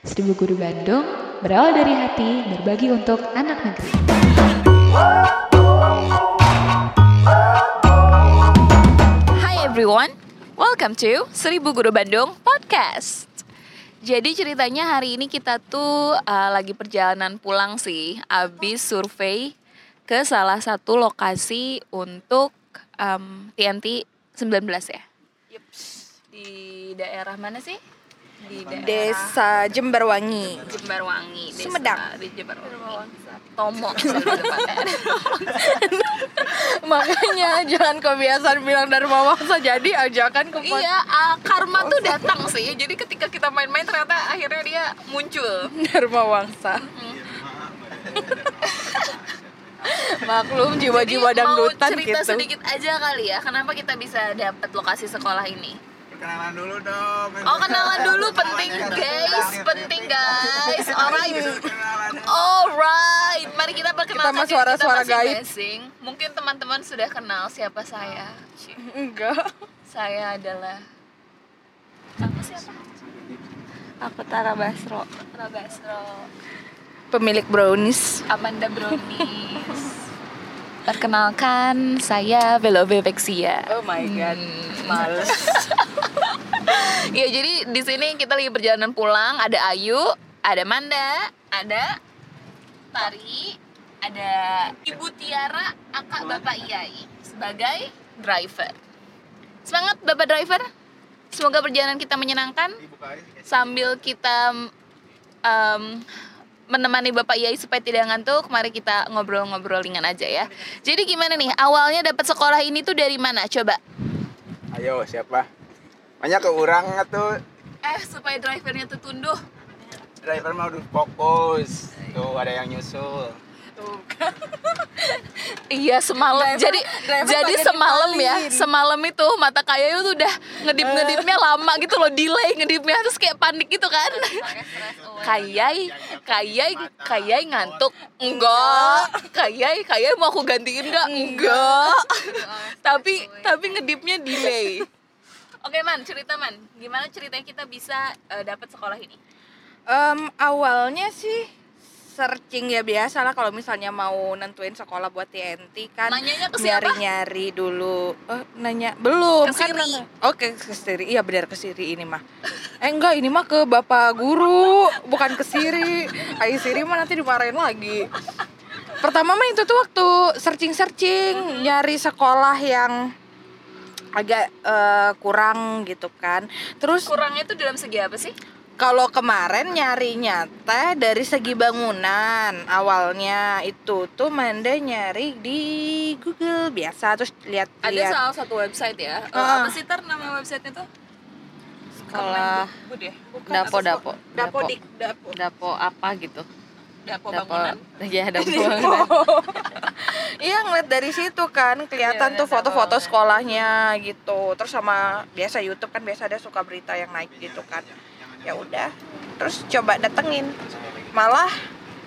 Seribu Guru Bandung berawal dari hati berbagi untuk anak negeri. Hi everyone, welcome to Seribu Guru Bandung Podcast. Jadi ceritanya hari ini kita tuh uh, lagi perjalanan pulang sih, abis survei ke salah satu lokasi untuk um, TNT 19 ya. Di daerah mana sih? Di daerah Desa Jemberwangi. Jemberwangi. Desa Sumedang. Di Jemberwangi. Tomo. Makanya jangan kebiasaan bilang Dharma Wangsa jadi ajakan ke Iya, uh, karma tuh datang sih. Jadi ketika kita main-main ternyata akhirnya dia muncul. Dharma Wangsa. Maklum jiwa-jiwa dangdutan cerita gitu. sedikit aja kali ya, kenapa kita bisa dapat lokasi sekolah ini? Kenalan dulu dong. Oh kenalan dulu penting guys, penting guys. Alright, alright. Mari kita perkenalkan Kita suara-suara gaib. Mungkin teman-teman sudah kenal siapa saya. Enggak. Saya adalah Kamu siapa? Aku Tara Basro. Rabasro. Pemilik brownies. Amanda Brownies. Perkenalkan, saya Velobevexia. Oh my god. Males. Ya jadi di sini kita lagi perjalanan pulang. Ada Ayu, ada Manda, ada Tari, ada Ibu Tiara, Akak Bapak Iyai sebagai driver. Semangat Bapak driver. Semoga perjalanan kita menyenangkan sambil kita em, menemani Bapak Iyai supaya tidak ngantuk. Mari kita ngobrol-ngobrol ringan aja ya. Jadi gimana nih? Awalnya dapat sekolah ini tuh dari mana? Coba. Ayo siapa? Banyak ke orang tuh Eh supaya drivernya tuh tunduh. driver mau fokus. Tuh ada yang nyusul. Iya semalam. Driver- jadi driver jadi semalam ya, semalam itu mata kayu tuh udah ngedip ngedipnya lama gitu loh, delay ngedipnya terus kayak panik gitu kan. Kayai, kayai, kayai ngantuk. Enggak. Kayai, kayai mau aku gantiin enggak? Enggak. tapi tapi ngedipnya delay. Oke man, cerita man, gimana ceritanya kita bisa eh, dapat sekolah ini? Em, awalnya sih searching ya biasa lah kalau misalnya mau nentuin sekolah buat TNT kan nyari-nyari dulu. Oh, nanya belum. Kan oke ke Siri. Iya benar ke Siri ini mah. Eh enggak ini mah ke bapak guru bukan ke Siri. Ayo Siri mah nanti dimarahin lagi. Pertama mah itu tuh waktu searching searching nyari sekolah yang agak eh, kurang gitu kan. Terus Kurangnya tuh dalam segi apa sih? Kalau kemarin nyarinya teh dari segi bangunan awalnya itu tuh Manda nyari di Google biasa terus lihat Ada lihat salah satu website ya. Ah. apa sih ter nama websitenya tuh? sekolah ya? Dapo dapo Dapo dik dapo. dapo apa gitu Dapo bangunan. ya dapo bangunan iya ngeliat dari situ kan kelihatan Iya, tuh foto-foto sekolahnya gitu terus sama biasa YouTube kan biasa ada suka berita yang naik gitu kan ya udah terus coba datengin malah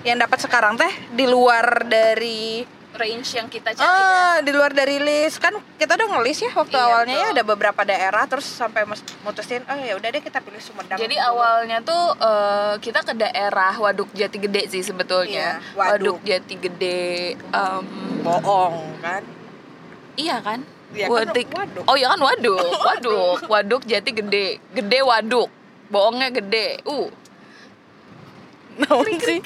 yang dapat sekarang teh di luar dari Range yang kita cari ya. ah di luar dari list kan kita udah ngelis ya waktu Iya, awalnya ya ada beberapa daerah terus sampai mutusin oh ya udah deh kita pilih Sumedang Jadi dulu." awalnya tuh eh, kita ke daerah Waduk Jati Gede sih sebetulnya. Iya, Waduk. Jati Gede. em, bohong kan iya kan? Iya kan, waduk. Oh iya kan waduk. Waduk. Waduk Jati Gede. Gede waduk. Bohongnya gede. Uh. naon sih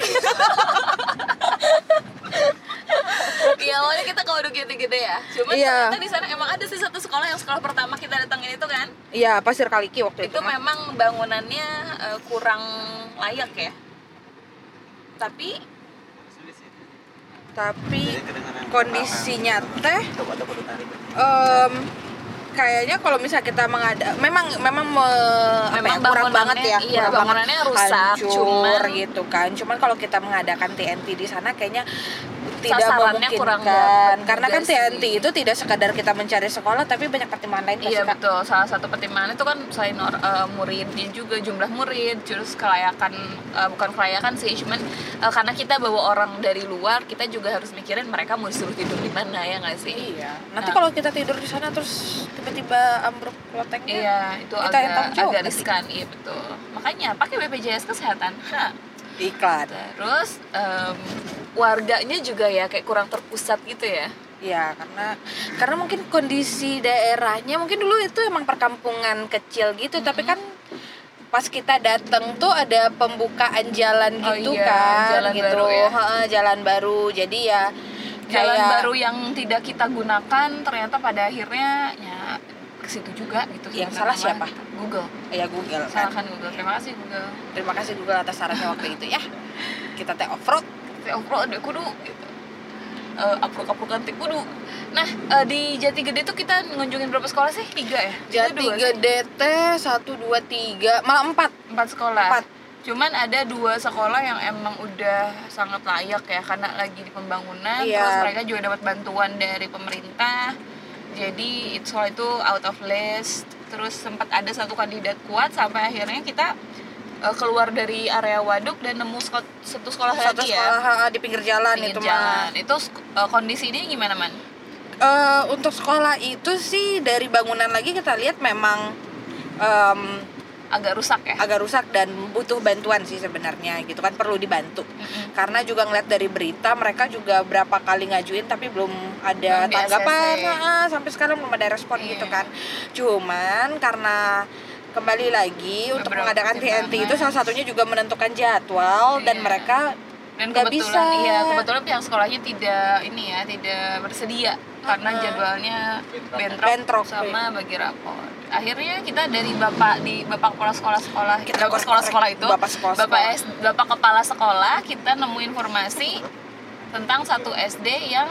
Iya awalnya kita ke Waduk Jati Gede ya. Cuman Iya. ternyata di sana emang ada sih satu sekolah yang sekolah pertama kita datangin itu kan. iya pasir kaliki waktu itu itu, mah. memang bangunannya eh, kurang layak ya tapi tapi kondisinya teh em, kayaknya kalau misalnya kita mengada memang memang me- Memang ya, kurang banget ya. iya, kurang bangunannya rusak, hancur cuman- gitu kan. Cuman kalau kita mengadakan TNT di sana kayaknya tidak sasarannya kurang karena kan TNT sih. itu tidak sekadar kita mencari sekolah tapi banyak pertimbangan lain Iya Kak. betul. Salah satu pertimbangan itu kan selain or- eh, muridnya juga jumlah murid, terus kelayakan eh, bukan kelayakan sih, cuman eh, karena kita bawa orang dari luar, kita juga harus mikirin mereka mau disuruh tidur di mana ya nggak sih? Iya. Nanti Nah. kalau kita tidur di sana terus tiba-tiba ambruk lotengnya. Iya, itu Kita agak agak riskan, iya betul. Makanya pakai BPJS kesehatan. Ha. Iklan. Terus em, warganya juga ya kayak kurang terpusat gitu ya. Iya, karena karena mungkin kondisi daerahnya mungkin dulu itu emang perkampungan kecil gitu, tapi kan pas kita datang tuh ada pembukaan jalan Oh gitu iya, kan, jalan gitu. baru ya. Heeh, jalan baru. Jadi ya Jalan kayak- baru yang tidak kita gunakan ternyata pada akhirnya ya ke situ juga gitu. Yang sebenarnya salah siapa? Google. ya Google kan. Salahkan Google. Terima kasih Google. Terima kasih Google atas sarannya waktu itu ya. Kita teh off road. Kayak off deh kudu gitu. Eh, aprok-aprokan teh kudu. Nah, eh, di Jati Gede tuh kita ngunjungin berapa sekolah sih? Tiga ya? Jati? Gede teh satu dua tiga malah empat. empat sekolah Empat. cuman ada dua sekolah yang emang udah sangat layak ya karena lagi di pembangunan Iya. terus mereka juga dapat bantuan dari pemerintah jadi itu soal itu out of list terus sempat ada satu kandidat kuat sampai akhirnya kita eh, keluar dari area waduk dan nemu sko- satu sekolah Satu lagi sekolah ya di pinggir jalan Pinggir itu mah. jalan. itu sk- eh, kondisi ini gimana man Eh, untuk sekolah itu sih dari bangunan lagi kita lihat memang em, agak rusak ya agak rusak dan butuh bantuan sih sebenarnya gitu kan perlu dibantu Mm-mm. karena juga ngeliat dari berita mereka juga berapa kali ngajuin tapi belum ada Belum tanggapan. Nah, sampai sekarang belum ada respon Iya. gitu kan cuman karena kembali lagi untuk Beberapa mengadakan TNT itu salah satunya juga menentukan jadwal dan Iya. mereka dan nggak kebetulan bisa. iya kebetulan pihak sekolahnya tidak ini ya tidak bersedia karena jadwalnya bentrok, Bentrok, sama bagi rapor akhirnya kita dari bapak di bapak kepala sekolah sekolah Kita bapak sekolah sekolah itu Bapak sekolah bapak sekolah. S, bapak kepala sekolah kita nemu informasi tentang satu SD yang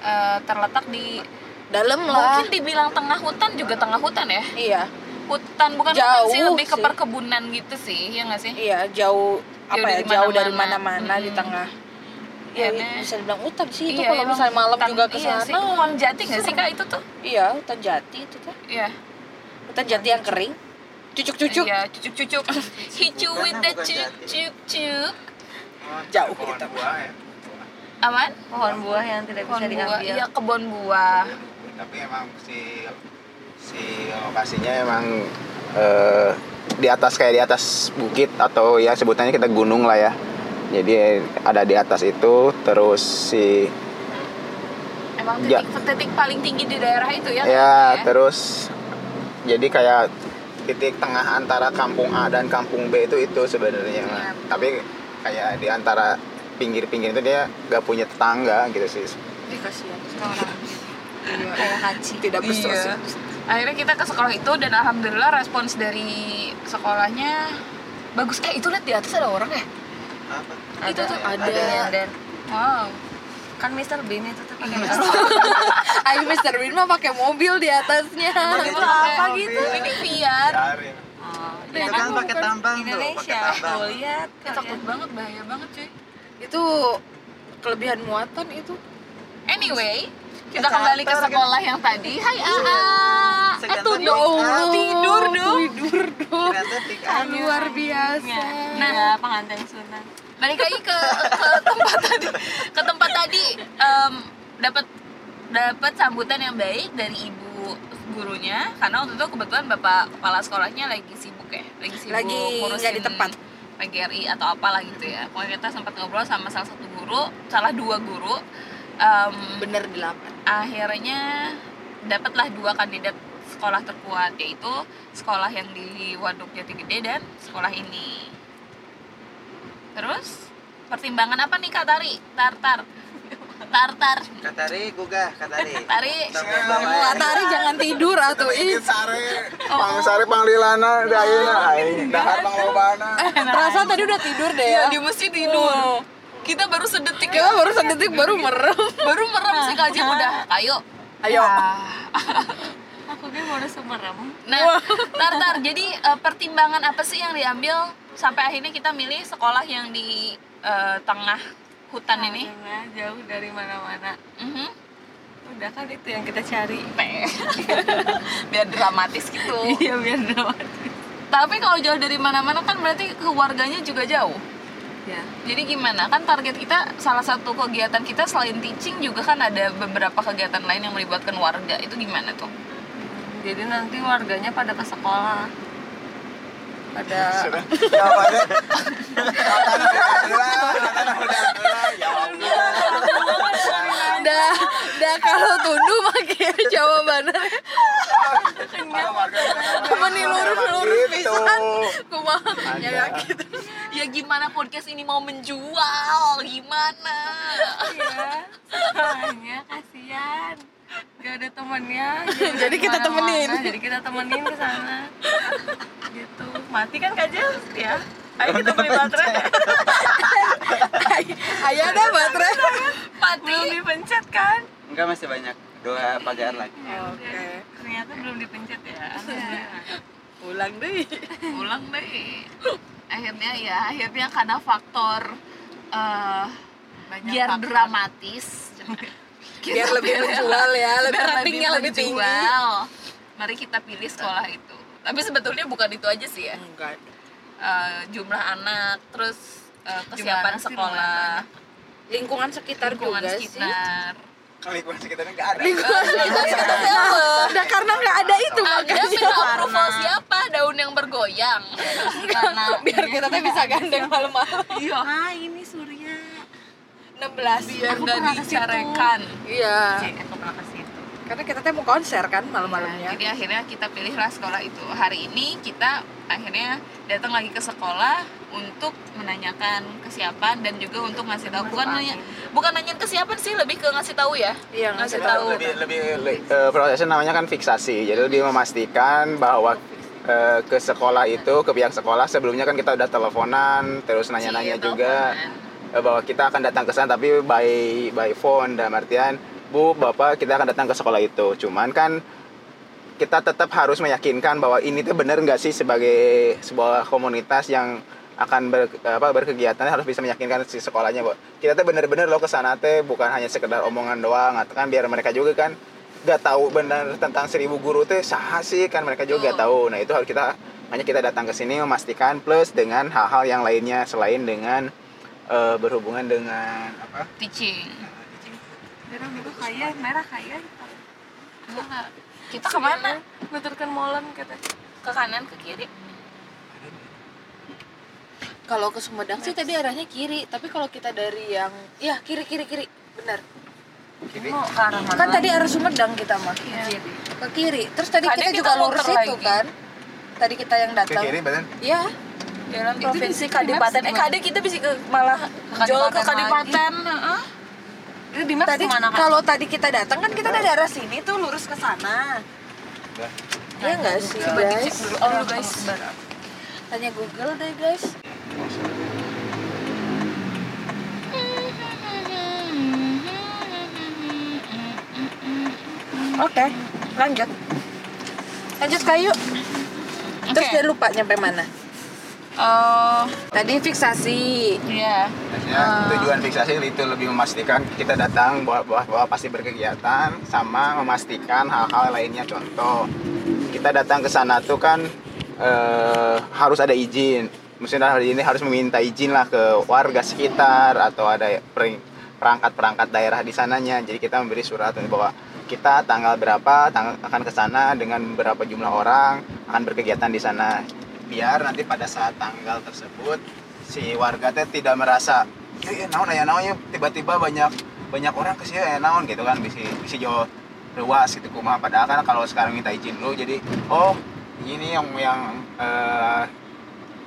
eh, terletak di dalam lah. mungkin dibilang tengah hutan juga tengah hutan ya? Iya. Hutan bukan hutan sih Jauh lebih ke perkebunan gitu sih ya nggak sih? Iya jauh apa ya dari jauh dari mana-mana. mana-mana di tengah. Iya, ya, deh. bisa dibilang hutan sih itu Iya, kalau misalnya malam hutan- juga ke iya sih, sana. Pohon jati nggak sih kak itu tuh? Iya hutan jati itu tuh. Iya. Hutan jati yang kering cucuk-cucuk Iya, cucuk-cucuk. Hicu with the cucuk-cucuk. Jauh Pohon kita. buah ya. Aman? pohon buah yang tidak Pohon bisa buah. diambil Iya, kebun buah. Tapi emang si si lokasinya emang eh, di atas kayak di atas bukit atau ya sebutannya kita gunung lah ya. Jadi ada di atas itu terus si Emang Ja- titik, titik paling tinggi di daerah itu ya? ya kayaknya terus jadi kayak titik tengah antara kampung A dan kampung B itu itu sebenarnya Iya, betul. tapi kayak di antara pinggir-pinggir itu dia gak punya tetangga gitu sih dikasihan kayak haji tidak Iya. bersosial Akhirnya kita ke sekolah itu dan alhamdulillah respons dari sekolahnya bagus. Eh, itu lihat di atas ada orang ya? Itu tuh ada. nyender Wow. Kan Mr. Bean itu tuh pakai Ayo Mr. Bean mah pakai mobil di atasnya Itu apa gitu? Ini VR. oh, Iya ya kan? kan pakai tambang Indonesia tuh lihat Ini takut banget, bahaya banget cuy. itu kelebihan muatan itu Anyway, kita Ke kembali ke sekolah yang tadi. Hai Aa. Eh tuh dong, kantor. tidur dong. tidur dong luar biasa nah Nah. pengantin sunat Balik lagi ke ke tempat tadi. Ke tempat tadi em, dapat dapat sambutan yang baik dari ibu gurunya karena waktu itu kebetulan bapak kepala sekolahnya lagi sibuk ya lagi sibuk Lagi ngurusin di tempat. PGRI atau apalah gitu ya pokoknya kita sempat ngobrol sama salah satu guru salah dua guru Em, bener delapan akhirnya dapatlah dua kandidat sekolah terkuat yaitu sekolah yang di Waduk Jati Gede dan sekolah ini. Terus pertimbangan apa nih Kak Tari? Tartar. Tartar. Katari gugah, Katari. Tari. Latari jangan tidur atau ih sare pang sare panglilana dayana aing dahar panglobana perasaan tadi udah tidur deh ya Ya di masjid tidur. Kita baru sedetik kita baru sedetik baru merem baru merem sih Kak Jim udah. Ayo. ayo aku gue mau semerem Nah, Tartar. Jadi eh, pertimbangan apa sih yang diambil sampai akhirnya kita milih sekolah yang di eh, tengah hutan ini Karena jauh dari mana-mana. Mhm. Udah kan itu yang kita cari. biar dramatis gitu Iya biar dramatis. tapi kalau jauh dari mana-mana kan berarti keluarganya juga jauh Ya. jadi gimana kan target kita salah satu kegiatan kita selain teaching juga kan ada beberapa kegiatan lain yang melibatkan warga itu gimana tuh Jadi nanti warganya pada ke sekolah. Pada Sudah. Jawabannya. Makanan udah gelas, makanan udah gelas. Ya Allah. dah dah kalau tundu makin jawabannya Meni lurus-lurus Gitu. pisan kumaha Ada. ya gitu ya gimana podcast ini mau menjual gimana ya, soalnya kasihan. Gak ada temennya. Jadi kita temenin. Jadi kita temenin ke sana. gitu. Mati kan Kajel? Ya. Ayo kita beli baterai. ayah ada baterai Belum dipencet kan? Enggak masih banyak. Dua pagar lagi. oke Ternyata belum dipencet ya. ulang deh ulang deh akhirnya ya akhirnya karena faktor eh, Banyak biar faktor. dramatis biar lebih menjual ya lebih biar ratingnya lebih tinggi. menjual. mari kita pilih sekolah itu. Tapi sebetulnya bukan itu aja sih ya. Enggak. Eh, jumlah anak terus eh, kesiapan sih sekolah. lingkungan sekitar lingkungan juga sih. sekitar. Lingkungan sekitarnya nggak ada. lingkungan sekitar apa nah, karena nggak ada itu minta approval siapa? Daun yang bergoyang. Karena biar kita tuh bisa gandeng malam-malam. Iya. Ah ini Surya. 16 biar nggak situ. dicarekan iya Cek, aku pernah ke situ. karena kita mau konser kan Ya, malam-malamnya jadi akhirnya kita pilihlah sekolah itu. Hari ini kita akhirnya datang lagi ke sekolah untuk menanyakan kesiapan dan juga untuk ngasih tahu bukan nanya bukan nanya kesiapan sih lebih ke ngasih tahu ya. Iya, ngasih ngasih tahu. lebih lebih le- eh, prosesnya namanya kan fiksasi jadi lebih memastikan bahwa eh, ke sekolah itu ke pihak sekolah sebelumnya kan kita udah teleponan terus nanya-nanya Iya, juga teleponan. Eh, bahwa kita akan datang ke sana tapi by by phone dalam artian bu bapak kita akan datang ke sekolah itu. Cuman kan kita tetap harus meyakinkan bahwa ini tuh benar nggak sih sebagai sebuah komunitas yang akan ber, apa, berkegiatan harus bisa meyakinkan si sekolahnya bahwa kita tuh bener-bener lo ke sana teh bukan hanya sekedar omongan doang atau kan biar mereka juga kan nggak tahu benar tentang seribu guru teh sah sih kan mereka juga nggak tahu. Nah itu harus kita hanya kita datang ke sini memastikan plus dengan hal-hal yang lainnya selain dengan eh, berhubungan dengan apa Teaching. Merah merah kaya, merah kaya. Enggak. Kita ke mana? Nuturkan molen kata. Ke kanan, ke kiri. kalau ke Sumedang sih tadi arahnya kiri tapi kalau kita dari yang ya kiri kiri kiri benar Kiri. Mau ke arah mana? kan tadi arah Sumedang kita mah Kiri. ke kiri terus tadi Tadi kita, kita juga lurus itu kan tadi kita yang ke datang kiri badan ya Jalan provinsi di- di Kadipaten. Eh, Kade kita bisa ke malah jauh ke Kadipaten. Itu di tadi kalau tadi kita datang kan kita dari arah sini tuh lurus ke sana Iya nggak sih guys? Oh, guys. Tanya Google deh guys. Oke, lanjut. Lanjut kayu. Terus Oke. jangan lupa nyampe mana? Oh, Tadi fiksasi. iya. Ya, tujuan fiksasi itu lebih memastikan kita datang bahwa, bahwa, bahwa pasti berkegiatan sama memastikan hal-hal lainnya. Contoh kita datang ke sana tuh kan eh, harus ada izin. Maksudnya hari ini harus meminta izin lah ke warga sekitar atau ada per- perangkat-perangkat daerah di sananya. Jadi kita memberi surat bahwa kita tanggal berapa tang- akan ke sana dengan berapa jumlah orang akan berkegiatan di sana biar nanti pada saat tanggal tersebut si warga teh tidak merasa eh naon aya naon ya. Tiba-tiba banyak banyak orang ke sini aya naon gitu kan bisa bisa jauh luas gitu kumaha. Padahal kan kalau sekarang minta izin dulu jadi oh ini yang yang eh,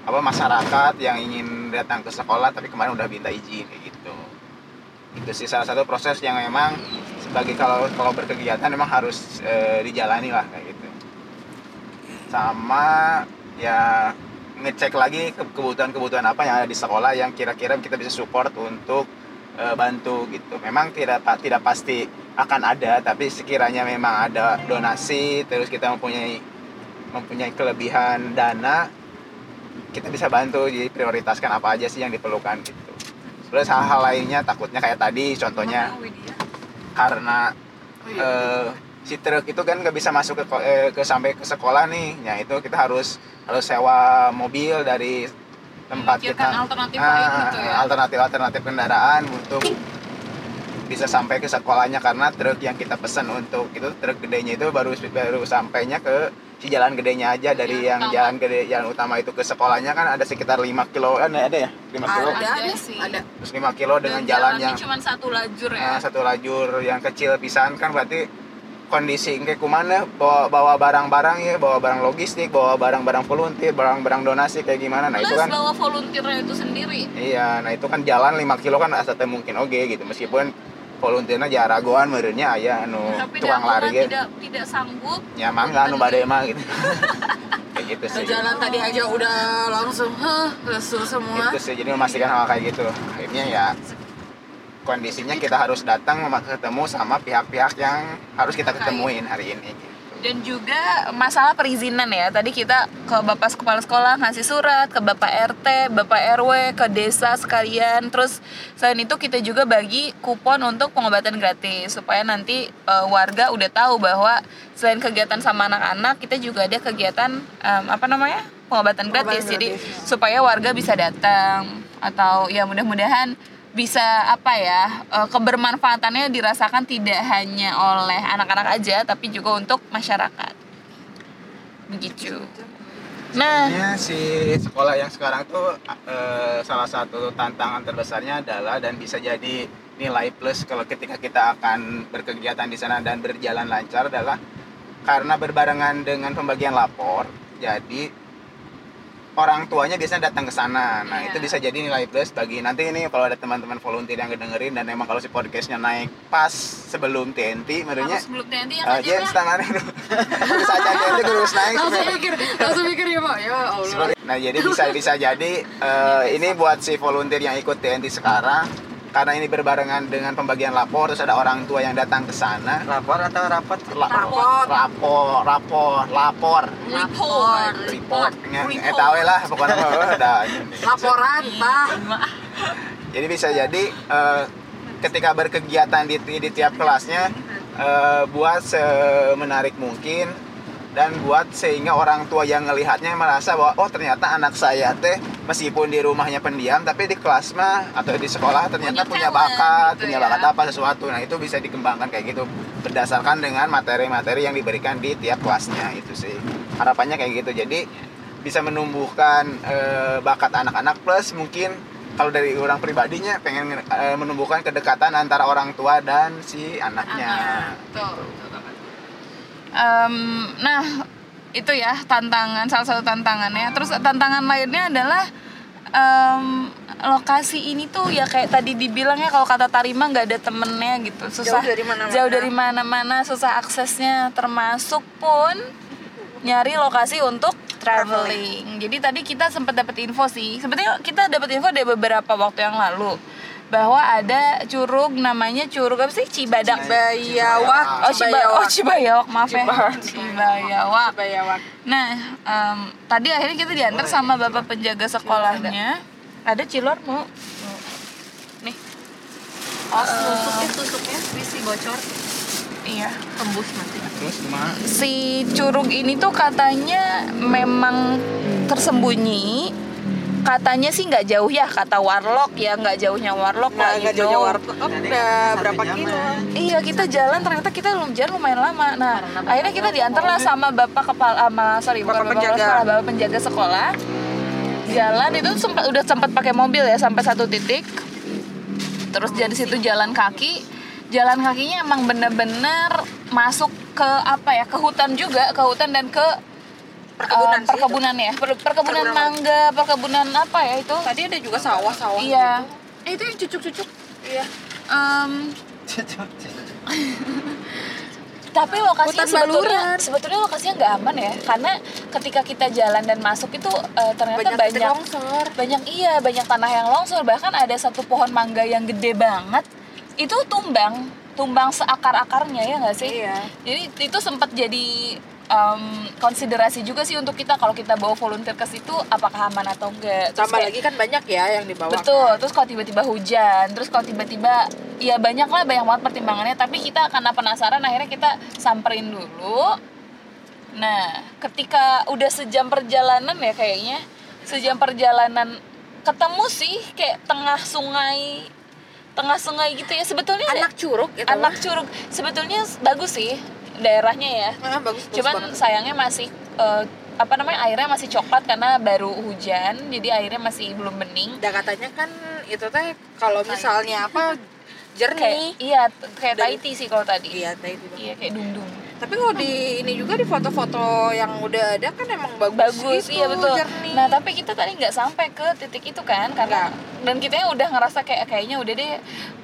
apa masyarakat yang ingin datang ke sekolah tapi kemarin udah minta izin kayak gitu. Itu sih salah satu proses yang memang sebagai kalau kalau berkegiatan memang harus eh, dijalani lah kayak gitu. Sama ya ngecek lagi ke- kebutuhan-kebutuhan apa yang ada di sekolah yang kira-kira kita bisa support untuk eh, bantu gitu. Memang tidak tidak pasti akan ada, tapi sekiranya memang ada donasi, terus kita mempunyai mempunyai kelebihan dana, kita bisa bantu. Jadi prioritaskan apa aja sih yang diperlukan gitu. plus hal-hal lainnya takutnya kayak tadi contohnya karena eh, si truk itu kan nggak bisa masuk ke, eh, ke sampai ke sekolah nih ya itu kita harus harus sewa mobil dari tempat kita alternatif lain gitu ya. alternatif alternatif kendaraan untuk bisa sampai ke sekolahnya karena truk yang kita pesan untuk itu truk gedenya itu baru baru sampainya ke si jalan gedenya aja dari Yang yang, utama. jalan gede jalan utama itu ke sekolahnya kan ada sekitar 5 kilo kan ada ya 5 kilo Ada, Ada ada, sih. ada. terus 5 kilo dengan Dan jalan jalannya yang cuma satu lajur ya Nah, satu lajur yang kecil pisan kan berarti kondisi kayak kumana bawa bawa barang-barang ya bawa barang logistik bawa barang-barang volunteer barang-barang donasi kayak gimana. Nah plus itu kan bawa volunteernya itu sendiri. Iya nah itu kan jalan 5 kilo kan asa mungkin oke gitu. Meskipun volunteernya jaragoan merenya aya anu tapi tukang lari gitu tidak tidak sanggup. Ya mangga anu bade mah gitu. Kayak gitu Ke sih. Jalan tadi aja udah langsung heh lesu semua. itu sih jadi memastikan hal kayak gitu. Akhirnya ya kondisinya kita harus datang ketemu sama pihak-pihak yang harus kita ketemuin hari ini gitu. dan juga masalah perizinan ya. Tadi kita ke bapak kepala sekolah ngasih surat ke bapak RT bapak RW ke desa sekalian. Terus selain itu kita juga bagi kupon untuk pengobatan gratis supaya nanti eh, warga udah tahu bahwa selain kegiatan sama anak-anak kita juga ada kegiatan em, apa namanya? Pengobatan gratis. Jadi supaya warga bisa datang atau ya mudah-mudahan bisa apa ya eh, kebermanfaatannya dirasakan tidak hanya oleh anak-anak aja tapi juga untuk masyarakat. Begitu. Nah. Si sekolah yang sekarang tuh eh, salah satu tantangan terbesarnya adalah dan bisa jadi nilai plus kalau ketika kita akan berkegiatan di sana dan berjalan lancar adalah karena berbarengan dengan pembagian lapor. Jadi orang tuanya biasanya datang ke sana nah Iya. itu bisa jadi nilai plus bagi nanti ini kalau ada teman-teman volunteer yang ngedengerin dan emang kalau si podcastnya naik pas sebelum TNT menurutnya harus belum TNT yang Uh, aja James lah tangannya. Terus aja TNT terus naik. Langsung mikir, langsung mikir ya pak. Ya Allah. Nah jadi bisa bisa jadi eh, ini buat si volunteer yang ikut TNT sekarang karena ini berbarengan dengan pembagian lapor terus ada orang tua yang datang ke sana Lapor atau rapat? La- Rapor. lapor lapor lapor report report yang eh tahu lah pokoknya udah Laporan, pak. jadi bisa jadi eh, ketika berkegiatan di, di tiap kelasnya eh, buat semenarik mungkin dan buat sehingga orang tua yang ngelihatnya merasa bahwa oh ternyata anak saya teh meskipun di rumahnya pendiam tapi di kelas mah atau di sekolah ternyata Punya punya, talent bakat gitu punya ya. bakat apa sesuatu. Nah itu bisa dikembangkan kayak gitu berdasarkan dengan materi-materi yang diberikan di tiap kelasnya itu sih. Harapannya kayak gitu. Jadi bisa menumbuhkan eh, bakat anak-anak plus mungkin kalau dari orang pribadinya pengen eh, menumbuhkan kedekatan antara orang tua dan si anaknya. Betul, betul Em, nah itu ya tantangan salah satu tantangannya. Terus tantangan lainnya adalah em, lokasi ini tuh ya kayak tadi dibilangnya kalau kata Tarima nggak ada temennya gitu. Susah Jauh dari mana-mana. jauh dari mana-mana susah aksesnya. Termasuk pun nyari lokasi untuk traveling. Jadi tadi kita sempat dapat info sih. Sebetulnya kita dapat info dari beberapa waktu yang lalu bahwa ada curug namanya curug apa sih Cibadak. Bayawak. Oh Cibayawak, oh Cibayawak maaf ya. Cibayawak. Bayawak. Nah, em, tadi akhirnya kita diantar sama bapak penjaga sekolahnya. Ada Cilor mau? Nih. Oh, tusuknya, tusuknya bisa bocor. Iya. Tembus nanti. Terus cuma si curug ini tuh katanya memang tersembunyi katanya sih nggak jauh ya kata warlock ya nggak jauhnya warlock Nggak, lah nggak jauhnya warteg. Oh, udah berapa kilo? iya kita jalan ternyata kita belum jalan lumayan lama nah akhirnya kita diantar lah sama bapak kepala sama sorry bukan Bapak bapak penjaga. sekolah bapak penjaga sekolah jalan itu sempat udah sempat pakai mobil ya sampai satu titik terus dari situ jalan kaki jalan kakinya emang bener-bener masuk ke apa ya ke hutan juga ke hutan dan ke Perkebunan sih perkebunan ya. Per- perkebunan Perkebunan. mangga perkebunan apa ya itu? Tadi ada juga sawah-sawah. iya. Eh, itu yang cucuk-cucuk. iya. Em, tapi lokasinya sebetulnya sebetulnya lokasinya nggak aman ya karena ketika kita jalan dan masuk itu eh, ternyata Banyak banyak longsor. banyak iya banyak tanah yang longsor. Bahkan ada satu pohon mangga yang gede banget itu tumbang tumbang seakar akarnya ya nggak sih Iya. jadi itu sempat jadi em, konsiderasi juga sih untuk kita kalau kita bawa volunteer ke situ apakah aman atau enggak. Terus Tambah kayak- lagi kan banyak ya yang dibawa. Betul, terus kalau tiba-tiba hujan, terus kalau tiba-tiba ya banyak lah banyak banget pertimbangannya, tapi kita karena penasaran akhirnya kita samperin dulu. Nah, ketika udah sejam perjalanan ya kayaknya, sejam perjalanan ketemu sih kayak tengah sungai, tengah sungai gitu ya sebetulnya Anak curug gitu. anak curug sebetulnya bagus sih daerahnya ya. Ah, bagus, bagus Cuman banget. sayangnya masih eh, apa namanya airnya masih coklat karena baru hujan, jadi airnya masih belum bening. Dan katanya kan itu teh kalau misalnya apa kayak jernih. iya t- kayak Dari- Tahiti sih kalau tadi Iya, teh itu. iya kayak dundung Tapi kalau di ini juga di foto-foto yang udah ada kan emang bagus, bagus gitu, iya betul. jernih. nah tapi kita tadi nggak sampai ke titik itu kan karena dan kita udah ngerasa kayak kayaknya udah deh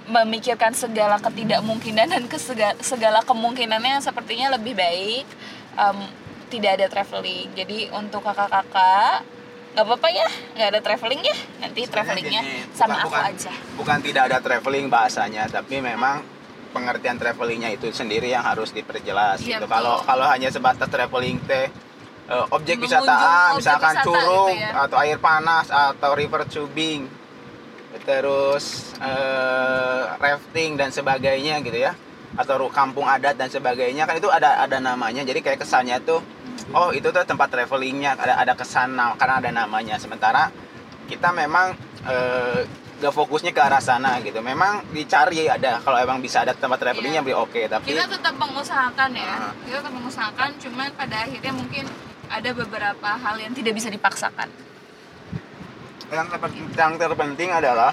memikirkan segala ketidakmungkinan dan ke segala, segala kemungkinannya sepertinya lebih baik em, tidak ada traveling. Jadi untuk kakak-kakak nggak apa-apa ya nggak ada traveling ya nanti travelingnya Gini, sama bukan- aku bukan- aja. Bukan tidak ada traveling bahasanya, tapi memang pengertian travelingnya itu sendiri yang harus diperjelas Iya, gitu. Kalau kalau hanya sebatas traveling teh eh, objek wisata A, objek misalkan wisata curug gitu ya. atau air panas atau river tubing, terus eh, rafting dan sebagainya gitu ya, atau kampung adat dan sebagainya kan itu ada ada namanya. Jadi kayak kesannya tuh, oh itu tuh tempat travelingnya ada ada kesan na- karena ada namanya. Sementara kita memang eh, gak fokusnya ke arah sana gitu. Memang dicari ada kalau emang bisa ada tempat travelingnya beli oke, tapi kita tetap mengusahakan ya Ah. kita tetap mengusahakan cuman pada akhirnya mungkin ada beberapa hal yang tidak bisa dipaksakan yang, terpen- yang terpenting adalah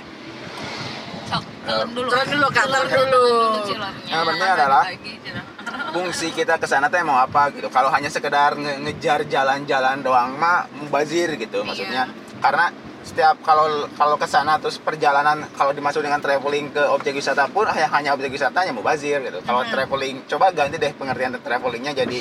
Sok, telan dulu. Telan dulu, Kak, telan dulu. yang penting adalah fungsi kita ke sana teh mau apa gitu. Kalau hanya sekedar nge- ngejar jalan-jalan doang mah mubazir gitu maksudnya. Karena setiap kalau kalau ke sana terus perjalanan kalau dimasuk dengan traveling ke objek wisata pun hanya hanya objek wisatanya mubazir gitu. Kalau traveling coba ganti deh pengertian travelingnya jadi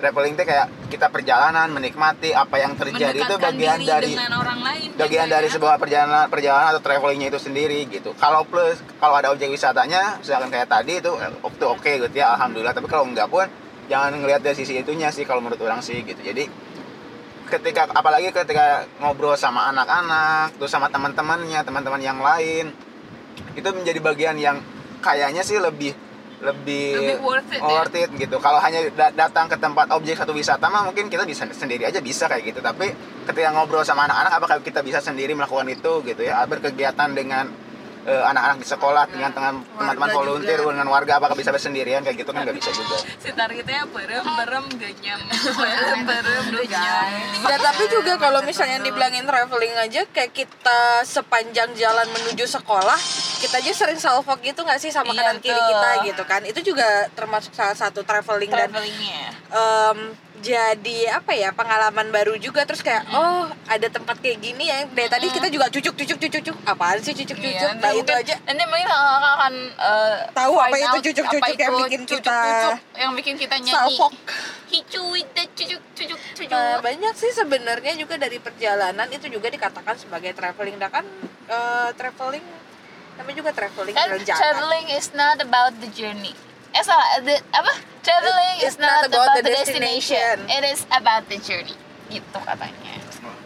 traveling teh kayak kita perjalanan menikmati apa yang terjadi itu bagian dari orang lain bagian juga dari ya. sebuah perjalanan perjalanan atau travelingnya itu sendiri gitu. Kalau plus kalau ada objek wisatanya, misalkan kayak tadi itu eh, oke oke gitu ya, alhamdulillah. Tapi kalau enggak pun jangan ngelihat dari sisi itunya sih kalau menurut orang sih gitu. Jadi ketika apalagi ketika ngobrol sama anak-anak, terus sama teman-temannya, teman-teman yang lain, itu menjadi bagian yang kayaknya sih lebih lebih, Lebih worth it, ya? worth it gitu. Kalau hanya da- datang ke tempat objek satu wisata mah mungkin kita bisa sendiri aja bisa kayak gitu. Tapi ketika ngobrol sama anak-anak apakah kita bisa sendiri melakukan itu gitu ya? Berkegiatan dengan eh, anak-anak di sekolah dengan dengan teman-teman volunteer juga. dengan warga apakah bisa bersendirian kayak gitu kan nggak bisa juga. si targetnya berem berem genyam berem berem genyam Dan tapi juga kalau misalnya dibilangin traveling aja kayak kita sepanjang jalan menuju sekolah kita aja sering salvo gitu nggak sih sama Iya, kanan kiri kita gitu kan? Itu juga termasuk salah satu traveling dan em, jadi apa ya pengalaman baru juga. Terus kayak oh ada tempat kayak gini ya. Dari tadi kita juga cucuk cucuk cucuk cucuk apaan sih cucuk cucuk Iya, nah itu aja. nanti mungkin kakak akan eh, Tahu apa itu out cucuk-cucuk apa yang itu bikin kita- cucuk-cucuk, yang bikin kita nyanyi. Salfok. Hicu itu cucuk cucuk cucuk. Nah, banyak sih sebenarnya juga dari perjalanan. Itu juga dikatakan sebagai traveling. Nah kan eh, traveling namanya juga traveling jalan-jalan. traveling is not about the journey eh salah the- apa traveling is It's not, about, the destination. it is about the journey gitu katanya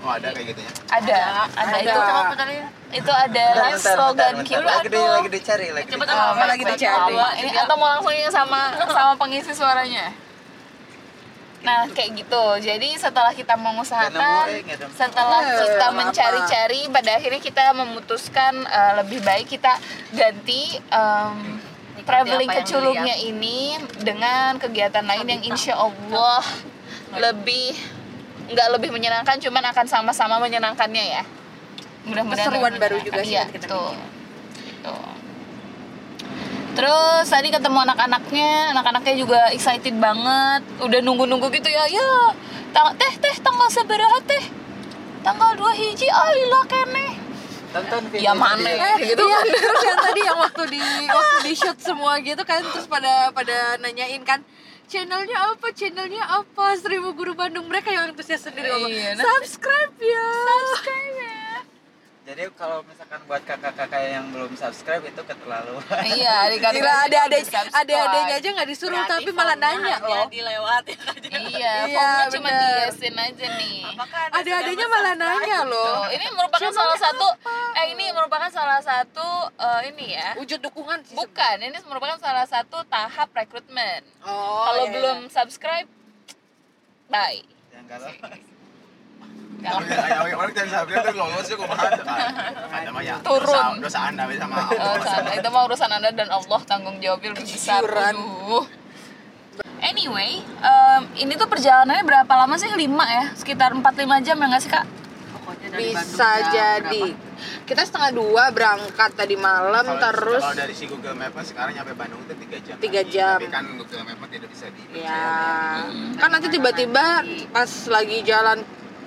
Oh ada kayak gitu ya. ada ada, itu Ada. itu adalah slogan kita lagi di, lagi dicari lagi Coba dicari. Apa lagi dicari? Ini atau mau langsung ini sama sama pengisi suaranya. Nah, kayak gitu. Jadi setelah kita mengusahakan, eh, setelah Eh, kita mencari-cari, pada akhirnya kita memutuskan eh, lebih baik kita ganti em, traveling ke yang Curugnya ini dengan kegiatan lain yang insya Allah lebih nggak lebih menyenangkan, cuman akan sama-sama menyenangkannya ya. Mudah-mudahan Keseruan baru juga sih kita bikin. Gitu. Terus tadi ketemu anak-anaknya, anak-anaknya juga excited banget, udah nunggu-nunggu gitu ya. Ya, tang teh teh tanggal seberapa teh? Tanggal 2 hiji ailah kene. Tonton video Ya mana Eh, gitu. Iya, kan. terus yang tadi yang waktu di waktu di shoot semua gitu kan terus pada pada nanyain kan channelnya apa channelnya apa? Seribu guru Bandung mereka yang antusias sendiri ngomong Iya, subscribe ya. Subscribe kalau misalkan buat kakak-kakak yang belum subscribe itu keterlaluan. iya adik-adik Gila ada-ada belum subscribe. ada-adanya aja nggak disuruh tapi malah nanya loh. dilewat ya kan iya Iya, formnya cuma diyesin aja nih. Apakah ada Ada-adanya malah nanya loh. Tuh, ini merupakan salah satu eh ini merupakan salah satu eh, ini ya. Wujud dukungan sih. bukan ini merupakan salah satu tahap rekrutmen. Oh, kalau iya, belum subscribe bye. Yang kalau Ayo, lolos ya kumaha. Mah ya. Turun. Dosa, dosa Anda bisa maaf. Oh, itu mah urusan anda dan Allah tanggung jawabnya lebih besar. Aduh. Anyway, em, ini tuh perjalanannya berapa lama sih? 5 ya? Sekitar 4-5 jam ya nggak sih kak? pokoknya dari Bisa jadi. Kita setengah dua berangkat tadi malam Kalau- terus kalau dari si Google Maps sekarang nyampe Bandung itu 3 jam. Tiga lagi. jam. Tapi kan Google Maps tidak bisa di ya kan nanti tiba-tiba pas lagi jalan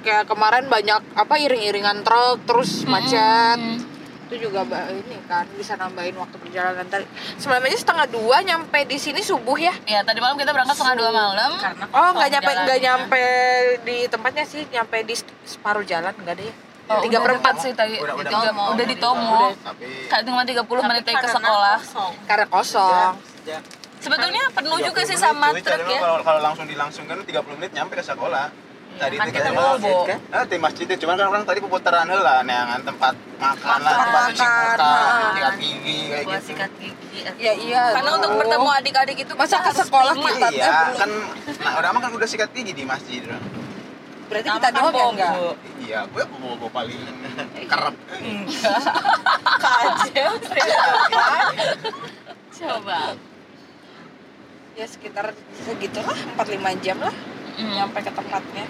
kayak kemarin banyak apa iring-iringan truk terus macet Hmm. itu juga ini kan bisa nambahin waktu perjalanan tadi sebenarnya setengah dua nyampe di sini subuh ya Ya tadi malam kita berangkat setengah dua malam. karena oh nggak nyampe nggak jalannya. nyampe di tempatnya sih nyampe di separuh jalan nggak ya Oh, tiga udah perempat sih tadi. Udah- udah Tiga- Tomo. udah di Tomo. Tapi Kayak cuma 30 Tapi menit lagi ke sekolah. kosong. karena kosong sejak Sebetulnya penuh juga 30 sih sama truk ya. Kalau kalau langsung dilangsungkan 30 menit nyampe ke sekolah. Tadi kan kita bobo. kan? Ah, di masjid itu cuman kan orang tadi peputaran heula neangan tempat makan lah, tempat cuci muka, ah. sikat gigi kayak gitu. sikat gigi ya iya Karena untuk bertemu adik-adik itu Masa ke sekolah kita? Iya, kan nah orang kan udah sikat gigi di masjid. berarti kita doang ya enggak Iya, gue bobo paling kerep. Kajem, Coba. ya sekitar segitulah 4-5 jam lah Hmm. nyampe ke tempatnya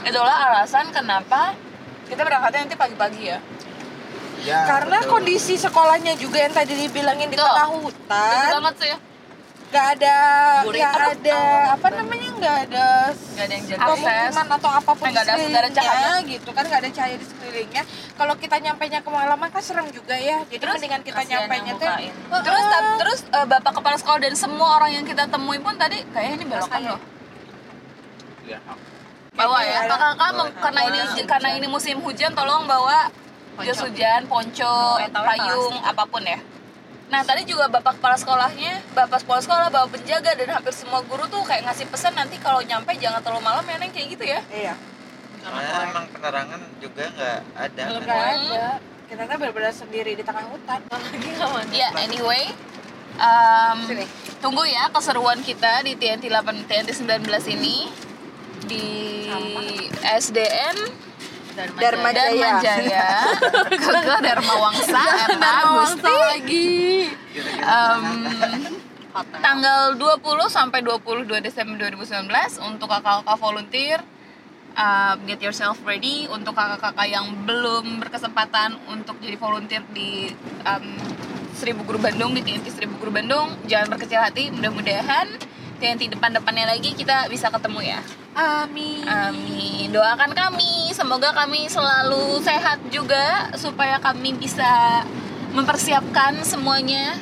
Itulah alasan kenapa kita berangkatnya nanti pagi-pagi ya. Ya, karena betul. kondisi sekolahnya juga yang tadi dibilangin di Tuh. tengah Betul hutan banget sih. nggak ada Gurih. nggak ada apa namanya nggak ada Gak ada yang akses. pemukiman atau apa pun nggak ada- di nggak ada cahaya. sekelilingnya gitu kan nggak ada cahaya di sekelilingnya kalau kita nyampe nya kemalaman kan serem juga ya jadi Terus mendingan kita kasihan nyampe yang nya bukain. Heeh. Terus ta- terus eh, bapak kepala sekolah dan semua orang yang kita temui pun tadi kayaknya ini belokan loh. Iya. Bawa ya. Iya. Kakak-kakak mem- karena ini karena ini musim hujan tolong bawa jas hujan, ponco, atau payung, apa pun ya. Nah tadi juga bapak kepala sekolahnya, bapak kepala sekolah, bapak penjaga dan hampir semua guru tuh kayak ngasih pesan nanti kalau nyampe jangan terlalu malam ya neng kayak gitu ya. iya soalnya emang penerangan juga nggak ada Belum kan. ada. nggak ada kita tuh benar-benar sendiri di tengah hutan Ya anyway, um, Sini. tunggu ya keseruan kita di TNT 8 TNT 19 ini di SDN Dharma dan Jaya. Jaya. Ke Dharma Wangsa. Eta Gusti. lagi. Em, tanggal 20 sampai 22 Desember 2019 untuk kakak-kakak volunteer uh, get yourself ready untuk kakak-kakak yang belum berkesempatan untuk jadi volunteer di um, Seribu Guru Bandung di TNT Seribu Guru Bandung. Jangan berkecil hati mudah-mudahan TNT depan-depannya lagi kita bisa ketemu ya amin Amin. Doakan kami, semoga kami selalu sehat juga supaya kami bisa mempersiapkan semuanya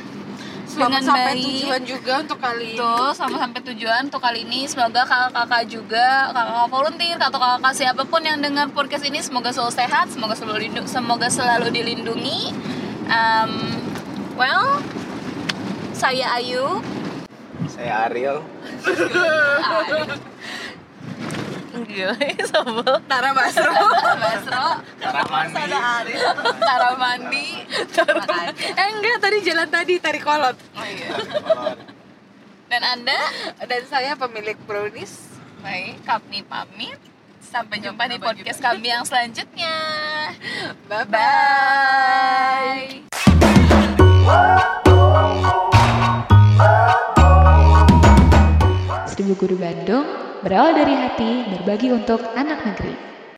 selamat dengan sampai baik. tujuan juga untuk kali ini Tuh, sama sampai tujuan untuk kali ini semoga kakak-kakak juga, kakak-kakak volunteer atau kakak siapa pun yang dengar podcast ini semoga selalu sehat, semoga selalu lindung, semoga selalu dilindungi. Um, well, saya Ayu. Saya Ariel. Gila, sebel. Tara Basro Basro, Ramandi. Tara Mandi. eh enggak tadi jalan tadi tarik kolot Oh iya. Dan Anda? dan saya pemilik brownies Baik, kami pamit. Sampai jumpa di podcast kami yang selanjutnya. bye Bye. Seribu Guru Bandung berawal dari hati berbagi untuk anak negeri.